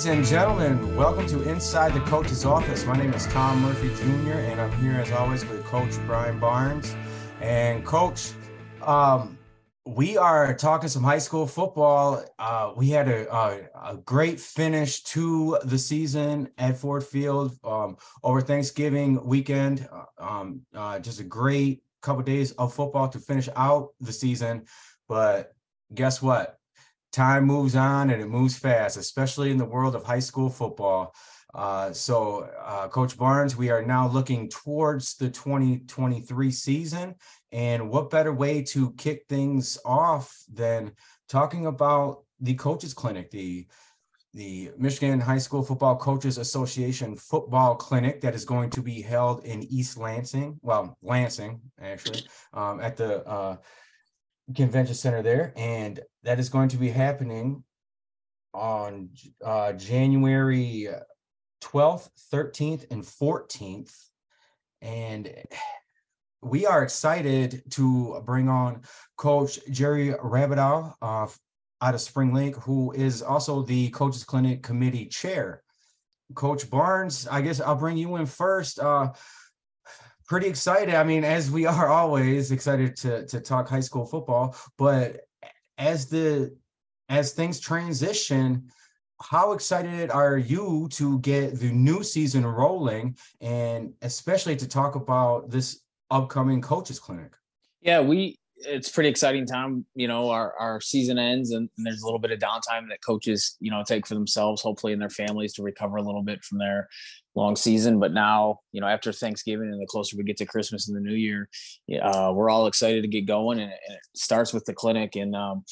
Ladies and gentlemen, welcome to Inside the Coach's Office. My name is Tom Murphy Jr., and I'm here as always with Coach Brian Barnes. And Coach, um, we are talking some high school football. Uh, we had a, a, a, great finish to the season at Ford Field um, over Thanksgiving weekend. Uh, um, uh, just a great couple days of football to finish out the season. But guess what? Time moves on and it moves fast, especially in the world of high school football. Uh, so, uh, Coach Barnes, we are now looking towards the 2023 season. And what better way to kick things off than talking about the Coaches Clinic, the the Michigan High School Football Coaches Association football clinic that is going to be held in East Lansing, well, Lansing, actually, um, at the uh, convention center there. And that is going to be happening on uh, January 12th, 13th, and 14th. And we are excited to bring on Coach Jerry Rabideau uh, out of Spring Lake, who is also the Coaches Clinic Committee Chair. Coach Barnes, I guess I'll bring you in first. Uh, pretty excited. I mean, as we are always excited to to talk high school football, but as the as things transition, how excited are you to get the new season rolling and especially to talk about this upcoming coaches clinic yeah we it's pretty exciting time you know our, our season ends and, and, there's a little bit of downtime that coaches you know take for themselves hopefully and their families to recover a little bit from their long season. But now you know after thanksgiving and the closer we get to christmas and the new year uh, we're all excited to get going and, it starts with the clinic. And um,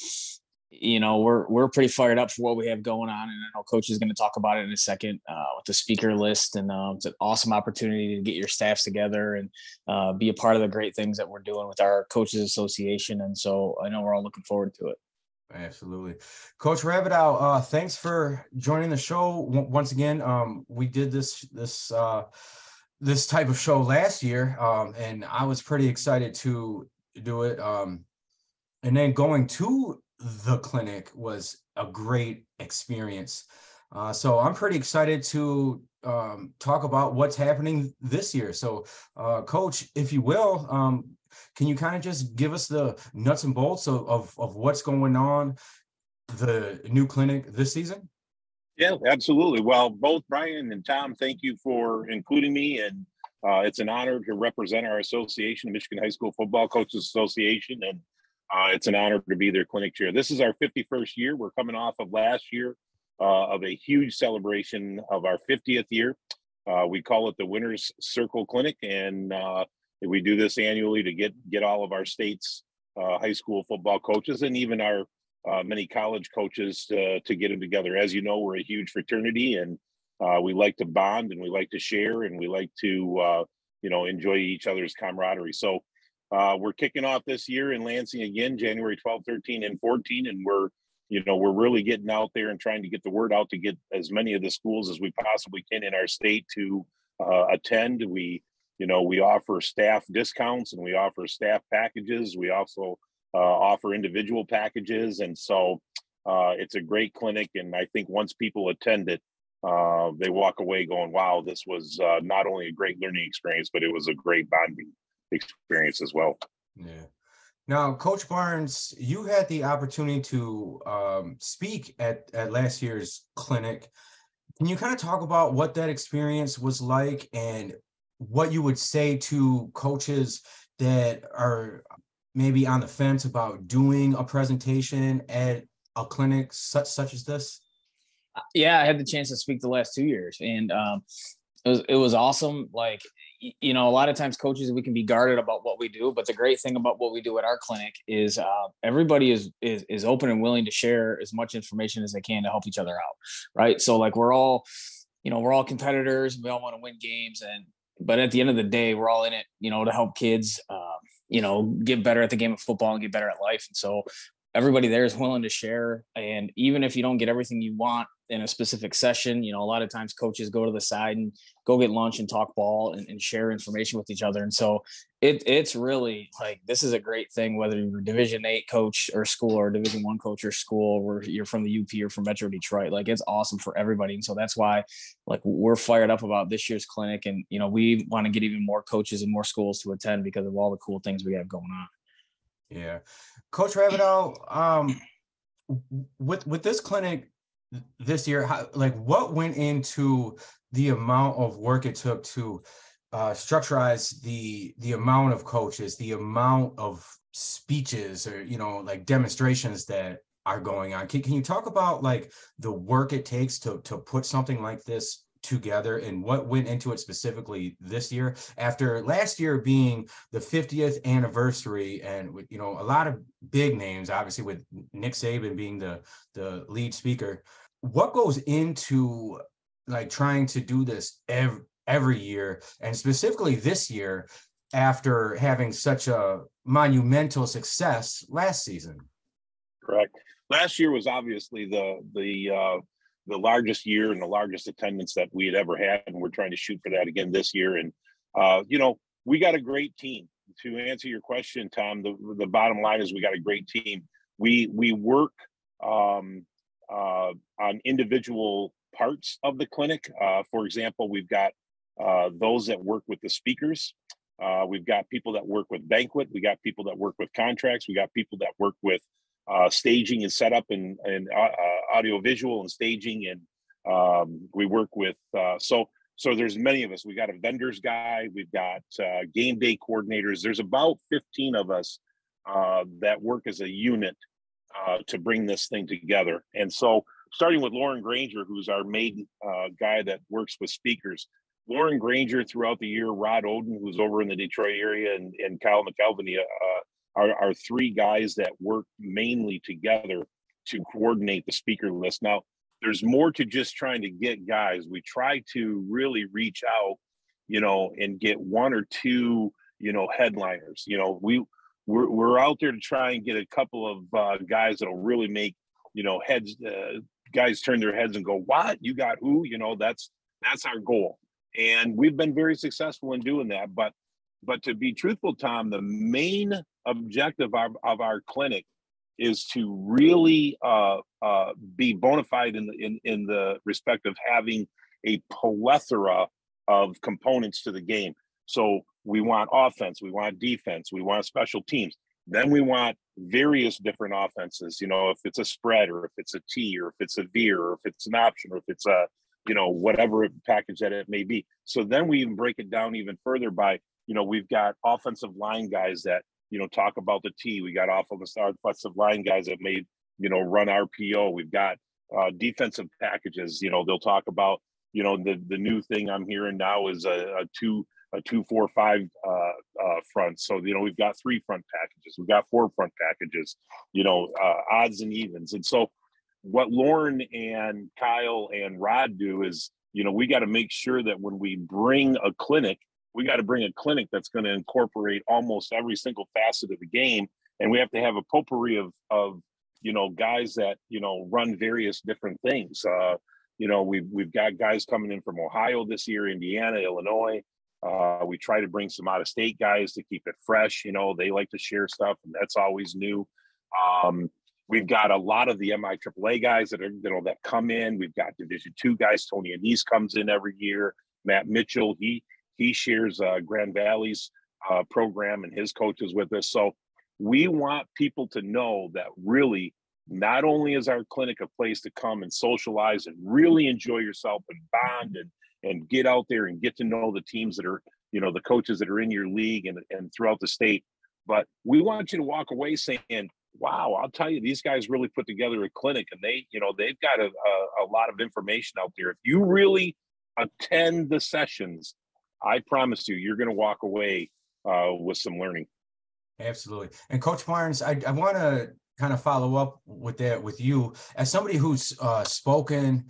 you know we're we're pretty fired up for what we have going on and i know coach is going to talk about it in a second uh, with the speaker list and um, it's an awesome opportunity to get your staffs together and uh, be a part of the great things that we're doing with our coaches association and so i know we're all looking forward to it Absolutely. Coach Rabideau, uh, thanks for joining the show once again. Um, we did this this uh, this type of show last year, um, and I was pretty excited to do it. Um, and then going to the clinic was a great experience. Uh, so I'm pretty excited to um, talk about what's happening this year. So, uh, Coach, if you will, um, can you kind of just give us the nuts and bolts of, of, of what's going on the new clinic this season? Yeah, absolutely. Well, both Brian and Tom, thank you for including me, and uh, it's an honor to represent our association, the Michigan High School Football Coaches Association, and uh, it's an honor to be their clinic chair. This is our 51st year. We're coming off of last year uh, of a huge celebration of our 50th year. Uh, we call it the Winners Circle Clinic, and uh, we do this annually to get get all of our states uh, high school football coaches and even our uh, many college coaches to, to get them together. As you know, we're a huge fraternity, and we like to bond and we like to share and we like to you know enjoy each other's camaraderie. So uh, we're kicking off this year in Lansing again, January 12, 13, and 14, and we're you know we're really getting out there and trying to get the word out to get as many of the schools as we possibly can in our state to uh, attend. We you know we offer staff discounts and we offer staff packages. We also uh, offer individual packages, and so uh, it's a great clinic. And I think once people attend it, uh, they walk away going, "Wow, this was uh, not only a great learning experience, but it was a great bonding experience as well. Yeah. Now, Coach Barnes, you had the opportunity to um, speak at, at last year's clinic. Can you kind of talk about what that experience was like and what you would say to coaches that are maybe on the fence about doing a presentation at a clinic such such as this? Uh, yeah, I had the chance to speak the last two years, and um, it was it was awesome. Like you know, a lot of times coaches we can be guarded about what we do, but the great thing about what we do at our clinic is uh, everybody is, is is open and willing to share as much information as they can to help each other out, right? So like we're all, you know, we're all competitors. We all want to win games, and but at the end of the day, we're all in it, you know, to help kids, uh, you know, get better at the game of football and get better at life. And so everybody there is willing to share. And even if you don't get everything you want in a specific session, you know, a lot of times coaches go to the side and go get lunch and talk ball and, and share information with each other. And so it, it's really like this is a great thing, whether you're division eight coach or school or division one coach or school, where you're from the UP or from Metro Detroit. Like it's awesome for everybody. And so that's why like we're fired up about this year's clinic. And you know, we want to get even more coaches and more schools to attend because of all the cool things we have going on. Yeah. Coach Rabideau, um, with with this clinic this year, how, like what went into the amount of work it took to uh, structureize the the amount of coaches, the amount of speeches, or you know, like demonstrations that are going on. Can, can you talk about like the work it takes to to put something like this together and what went into it specifically this year. After last year being the 50th anniversary and you know a lot of big names obviously with Nick Saban being the the lead speaker what goes into like trying to do this every every year and specifically this year after having such a monumental success last season? Correct. Last year was obviously the the uh the largest year and the largest attendance that we had ever had, and we're trying to shoot for that again this year. And uh, you know, we got a great team. To answer your question, Tom, the the bottom line is we got a great team. We we work um, uh, on individual parts of the clinic. Uh, for example, we've got uh, those that work with the speakers. Uh, we've got people that work with banquet. We got people that work with contracts. We got people that work with uh, staging and setup and, and uh, uh audio visual and staging and um, we work with uh, so so there's many of us. We got a vendors guy we've got uh, game day coordinators. There's about 15 of us uh, that work as a unit uh, to bring this thing together. And so starting with lauren granger who's our main uh, guy that works with speakers. Lauren granger throughout the year rod oden who's over in the detroit area and, and kyle mckelvey are, are three guys that work mainly together to coordinate the speaker list. Now, there's more to just trying to get guys. We try to really reach out, you know, and get one or two, you know, headliners. You know, we we're, we're out there to try and get a couple of uh, guys that'll really make, you know, heads. Uh, guys turn their heads and go, "What? You got who?" You know, that's that's our goal, and we've been very successful in doing that. But but to be truthful, Tom, the main objective of, of our clinic is to really uh, uh, be bona fide in the, in, in the respect of having a plethora of components to the game. So we want offense, we want defense, we want special teams. Then we want various different offenses. You know, if it's a spread or if it's a T or if it's a veer or if it's an option or if it's a you know whatever package that it may be. So then we even break it down even further by you know we've got offensive line guys that you know, talk about the T. We got off of the offensive line guys that made, you know, run RPO. We've got uh, defensive packages. You know, they'll talk about, you know, the the new thing I'm hearing now is a, a two a two four five uh, uh, front. So you know, we've got three front packages. We've got four front packages. You know, uh, odds and evens. And so, what Lauren and Kyle and Rod do is, you know, we got to make sure that when we bring a clinic we got to bring a clinic that's going to incorporate almost every single facet of the game and we have to have a potpourri of of you know guys that you know run various different things. Uh you know we've we've got guys coming in from ohio this year indiana illinois. Uh we try to bring some out of state guys to keep it fresh you know they like to share stuff and that's always new. Um we've got a lot of the MIAA guys that are you know that come in. We've got division two guys. Tony Annese comes in every year. Matt mitchell he he shares uh, Grand Valley's uh, program and his coaches with us. So we want people to know that really not only is our clinic a place to come and socialize and really enjoy yourself and bond and and get out there and get to know the teams that are you know the coaches that are in your league and, and throughout the state but we want you to walk away saying wow i'll tell you these guys really put together a clinic and they you know they've got a, a, a lot of information out there if you really attend the sessions I promise you, you're going to walk away uh, with some learning. Absolutely. And Coach Barnes, I, I want to kind of follow up with that with you as somebody who's uh, spoken,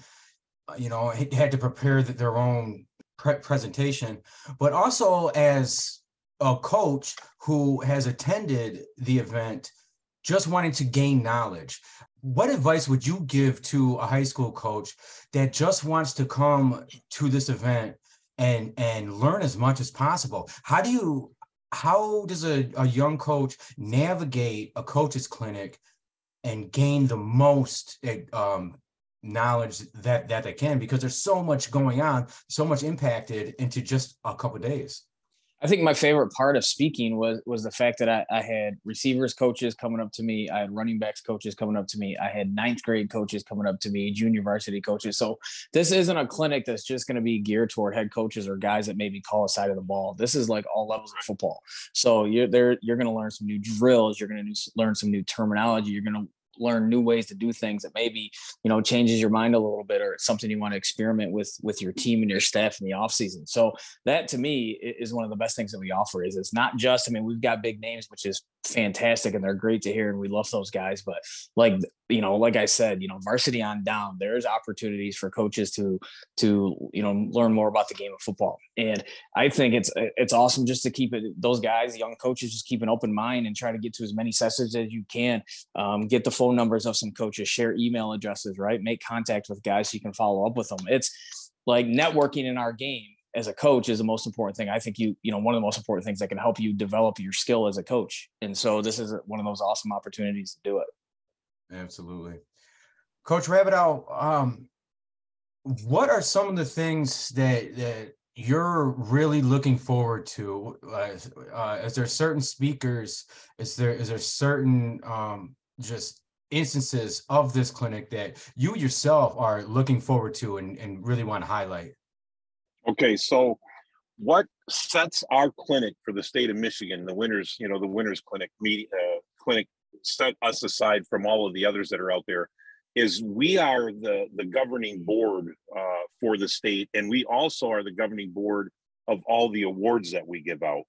uh, you know, had to prepare their own pre- presentation, but also as a coach who has attended the event just wanting to gain knowledge. What advice would you give to a high school coach that just wants to come to this event and and learn as much as possible? How do you how does a, a young coach navigate a coach's clinic and gain the most eh, um, knowledge that that they can because there's so much going on so much impacted into just a couple days I think my favorite part of speaking was was the fact that I, I, had receivers coaches coming up to me, I had running backs coaches coming up to me, I had ninth grade coaches coming up to me, junior varsity coaches. So this isn't a clinic that's just going to be geared toward head coaches or guys that maybe call a side of the ball. This is like all levels of football. So you're there, you're going to learn some new drills, you're going to learn some new terminology, you're going to learn new ways to do things that maybe you know changes your mind a little bit or it's something you want to experiment with with your team and your staff in the off season. So that to me is one of the best things that we offer is it's not just i mean we've got big names which is fantastic and they're great to hear and we love those guys but like you know like i said you know varsity on down there's opportunities for coaches to to you know learn more about the game of football. And i think it's it's awesome just to keep it those guys young coaches just keep an open mind and try to get to as many sessions as you can. Um, get the phone numbers of some coaches share email addresses right? Make contact with guys so you can follow up with them. It's like networking in our game as a coach is the most important thing. I think you, you know, one of the most important things that can help you develop your skill as a coach. And so this is one of those awesome opportunities to do it. Absolutely. Coach Rabideau, um, what are some of the things that that you're really looking forward to? Uh, uh, is there certain speakers? Is there is there certain um, just instances of this clinic that you yourself are looking forward to and, and really want to highlight? Okay, so what sets our clinic for the state of Michigan, the winners, you know, the winners clinic media uh, clinic set us aside from all of the others that are out there is we are the the governing board uh, for the state and we also are the governing board of all the awards that we give out.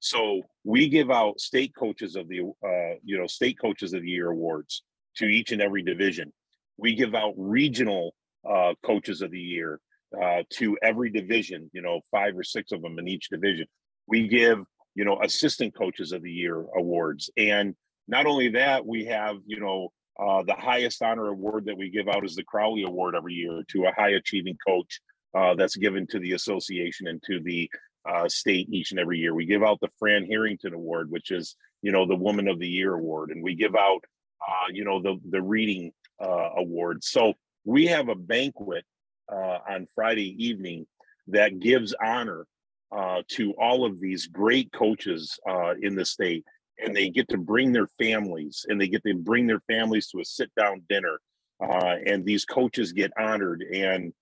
So we give out state coaches of the uh, you know state coaches of the year awards to each and every division. We give out regional uh, coaches of the year uh, to every division, you know, five or six of them in each division. We give, you know, assistant coaches of the year awards. And not only that, we have, you know, uh, the highest honor award that we give out is the Crowley Award every year to a high achieving coach uh, that's given to the association and to the uh, state each and every year. We give out the Fran Harrington Award, which is, you know, the Woman of the Year Award. And we give out, uh, you know, the, the Reading uh, Award. So we have a banquet uh, on Friday evening that gives honor uh, to all of these great coaches uh, in the state. And they get to bring their families and they get to bring their families to a sit down dinner. Uh, and these coaches get honored. And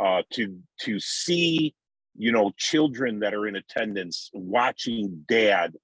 uh, to, to see, you know, children that are in attendance watching dad,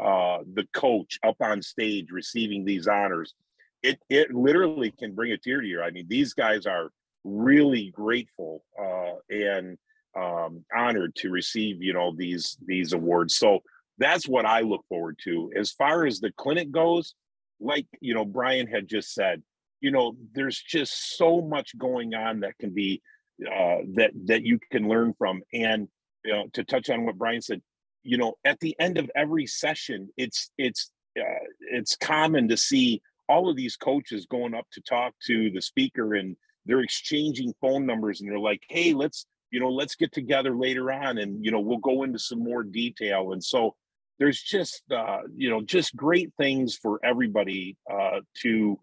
uh, the coach up on stage receiving these honors, it, it literally can bring a tear to your eye. I mean, these guys are really grateful uh, and um, honored to receive you know these these awards. So that's what i look forward to. As far as the clinic goes like you know brian had just said you know there's just so much going on that can be uh, that that you can learn from. And you know to touch on what brian said you know at the end of every session it's it's uh, it's common to see all of these coaches going up to talk to the speaker and they're exchanging phone numbers and they're like hey let's you know let's get together later on and you know we'll go into some more detail. And so there's just uh, you know just great things for everybody uh, to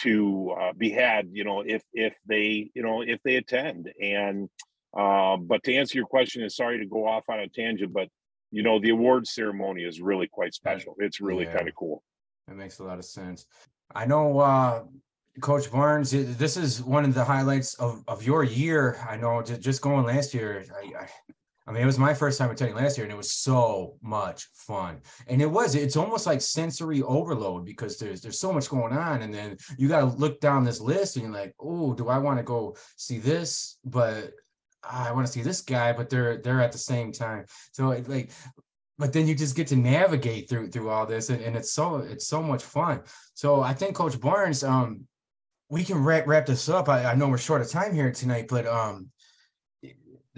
to uh, be had you know if if they you know if they attend. And uh, but to answer your question and sorry to go off on a tangent but you know the awards ceremony is really quite special. It's really yeah. kind of cool. That makes a lot of sense. I know uh Coach Barnes, this is one of the highlights of, of your year. I know just going last year, I, I, I, mean, it was my first time attending last year, and it was so much fun. And it was, it's almost like sensory overload because there's there's so much going on, and then you got to look down this list, and you're like, oh, do I want to go see this? But I want to see this guy, but they're they're at the same time. So it, like, but then you just get to navigate through through all this, and, and it's so it's so much fun. So I think Coach Barnes, um, we can wrap, wrap this up. I, I know we're short of time here tonight, but um,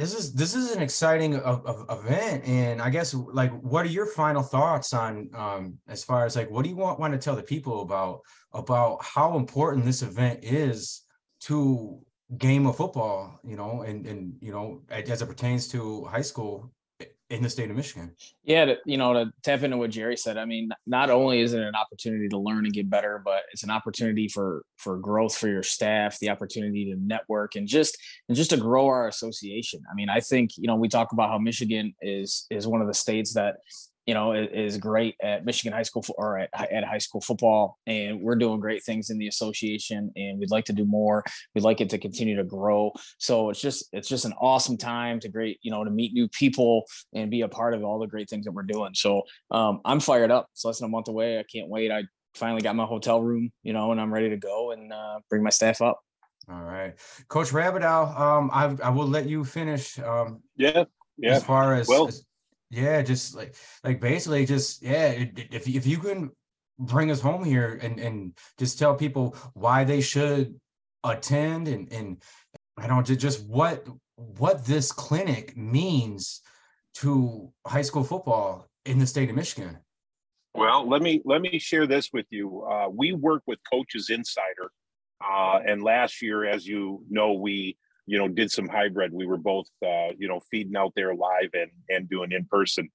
this is this is an exciting of, event and i guess like what are your final thoughts on um as far as like what do you want want to tell the people about about how important this event is to game of football you know and and you know as it pertains to high school in the state of Michigan. Yeah, to, you know, to tap into what Jerry said, I mean, not only is it an opportunity to learn and get better, but it's an opportunity for for growth for your staff, the opportunity to network and just and just to grow our association. I mean, I think you know we talk about how Michigan is is one of the states that you know, is great at Michigan high school or at, at high school football. And we're doing great things in the association and we'd like to do more. We'd like it to continue to grow. So it's just, it's just an awesome time to great, you know, to meet new people and be a part of all the great things that we're doing. So um, I'm fired up. It's less than a month away. I can't wait. I finally got my hotel room, you know, and I'm ready to go and uh, bring my staff up. All right, Coach Rabideau, um, I, I will let you finish. Um, yeah, yeah. As far as, well, as yeah, just like like basically just yeah, if if you can bring us home here and and just tell people why they should attend and and I don't just what what this clinic means to high school football in the state of Michigan. Well, let me let me share this with you. Uh, we work with Coaches Insider, uh, and last year, as you know, we you know, did some hybrid. We were both, uh, you know, feeding out there live and and doing in person.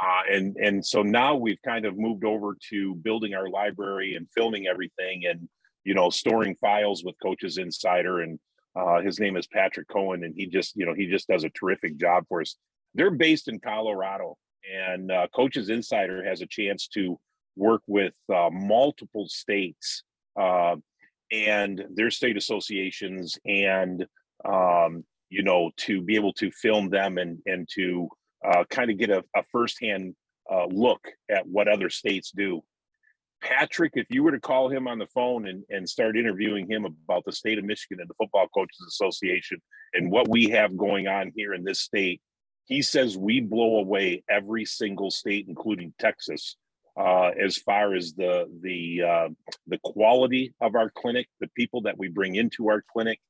Uh, and and so now we've kind of moved over to building our library and filming everything and you know storing files with Coaches Insider and uh, his name is Patrick Cohen and he just you know he just does a terrific job for us. They're based in Colorado and uh, Coaches Insider has a chance to work with uh, multiple states uh, and their state associations and um, you know, to be able to film them and and to uh, kind of get a, a firsthand uh, look at what other states do. Patrick, if you were to call him on the phone and, and start interviewing him about the state of Michigan and the Football Coaches Association and what we have going on here in this state, he says we blow away every single state, including Texas, uh, as far as the the uh, the quality of our clinic, the people that we bring into our clinic,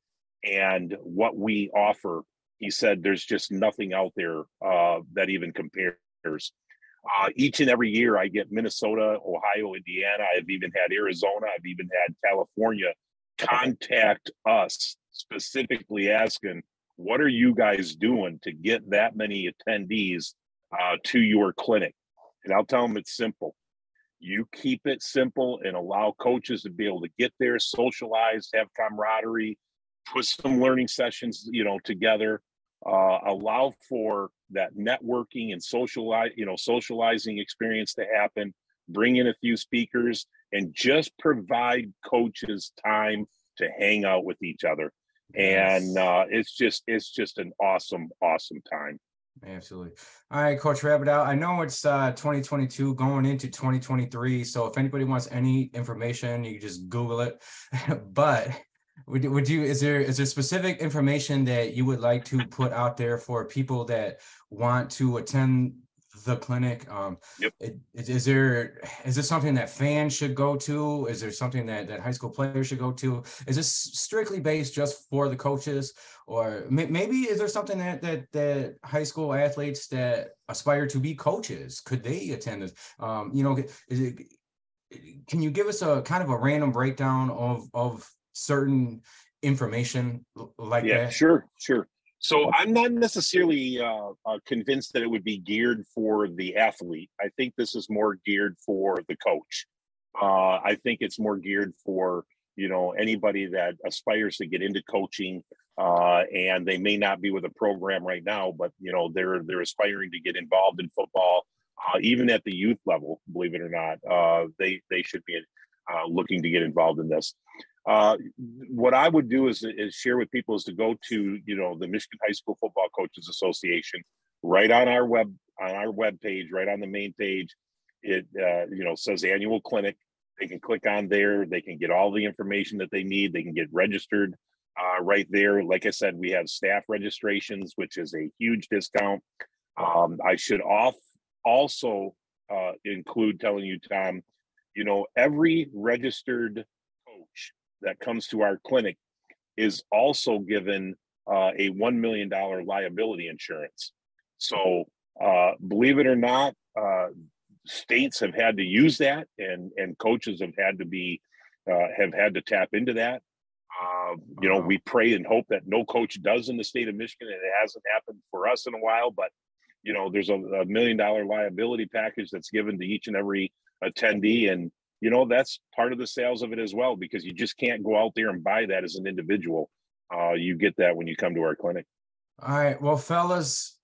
and what we offer he said there's just nothing out there uh, that even compares. Uh, each and every year i get minnesota ohio indiana i've even had arizona i've even had california contact us specifically asking what are you guys doing to get that many attendees uh, to your clinic? And i'll tell them it's simple. You keep it simple and allow coaches to be able to get there socialize have camaraderie put some learning sessions, you know, together, uh, allow for that networking and socialize, you know, socializing experience to happen, bring in a few speakers and just provide coaches time to hang out with each other. And uh, it's just, it's just an awesome, awesome time. Absolutely. All right, Coach Rabideau. I know it's uh, 2022 going into 2023. So if anybody wants any information, you can just Google it. but would, would you is there is there specific information that you would like to put out there for people that want to attend the clinic? Um yep. is, is there is this something that fans should go to? Is there something that that high school players should go to? Is this strictly based just for the coaches? Or may, maybe is there something that that that high school athletes that aspire to be coaches could they attend this? Um you know is it can you give us a kind of a random breakdown of of certain information like yeah, that? Sure, sure. So I'm not necessarily uh, uh, convinced that it would be geared for the athlete. I think this is more geared for the coach. Uh, I think it's more geared for you know anybody that aspires to get into coaching, uh, and they may not be with a program right now, but you know they're they're aspiring to get involved in football, uh, even at the youth level. Believe it or not, uh, they they should be looking to get involved in this. Uh, what I would do is, is share with people is to go to you know the Michigan High School Football Coaches Association right on our web on our web page right on the main page. It uh, you know says annual clinic. They can click on there. They can get all the information that they need. They can get registered uh, right there. Like I said, we have staff registrations, which is a huge discount. Um, I should off also uh, include telling you, Tom, you know, every registered that comes to our clinic is also given uh, a $1 million liability insurance. So, uh, believe it or not, uh, states have had to use that and, and coaches have had to be, uh, have had to tap into that. Uh, you know, we pray and hope that no coach does in the state of Michigan, and it hasn't happened for us in a while. But you know, there's a, a million dollar liability package that's given to each and every attendee, and you know that's part of the sales of it as well because you just can't go out there and buy that as an individual. Uh, you get that when you come to our clinic. All right, well, fellas,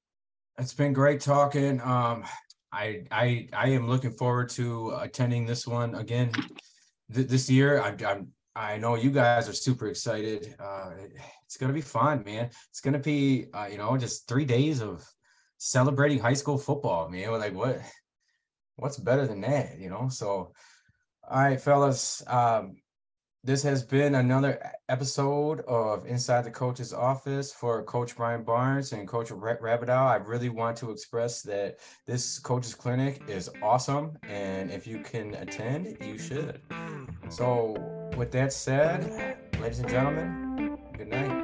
it's been great talking. Um, I I I am looking forward to attending this one again th- this year. I, I'm I know you guys are super excited. Uh, it's gonna be fun, man. It's gonna be, uh, you know, just three days of celebrating high school football, man. Like, what? What's better than that, you know? So, all right, fellas. Um, this has been another episode of Inside the Coach's Office for Coach Brian Barnes and Coach Rabideau. I really want to express that this coach's clinic is awesome, and if you can attend, you should. So, with that said, ladies and gentlemen, good night.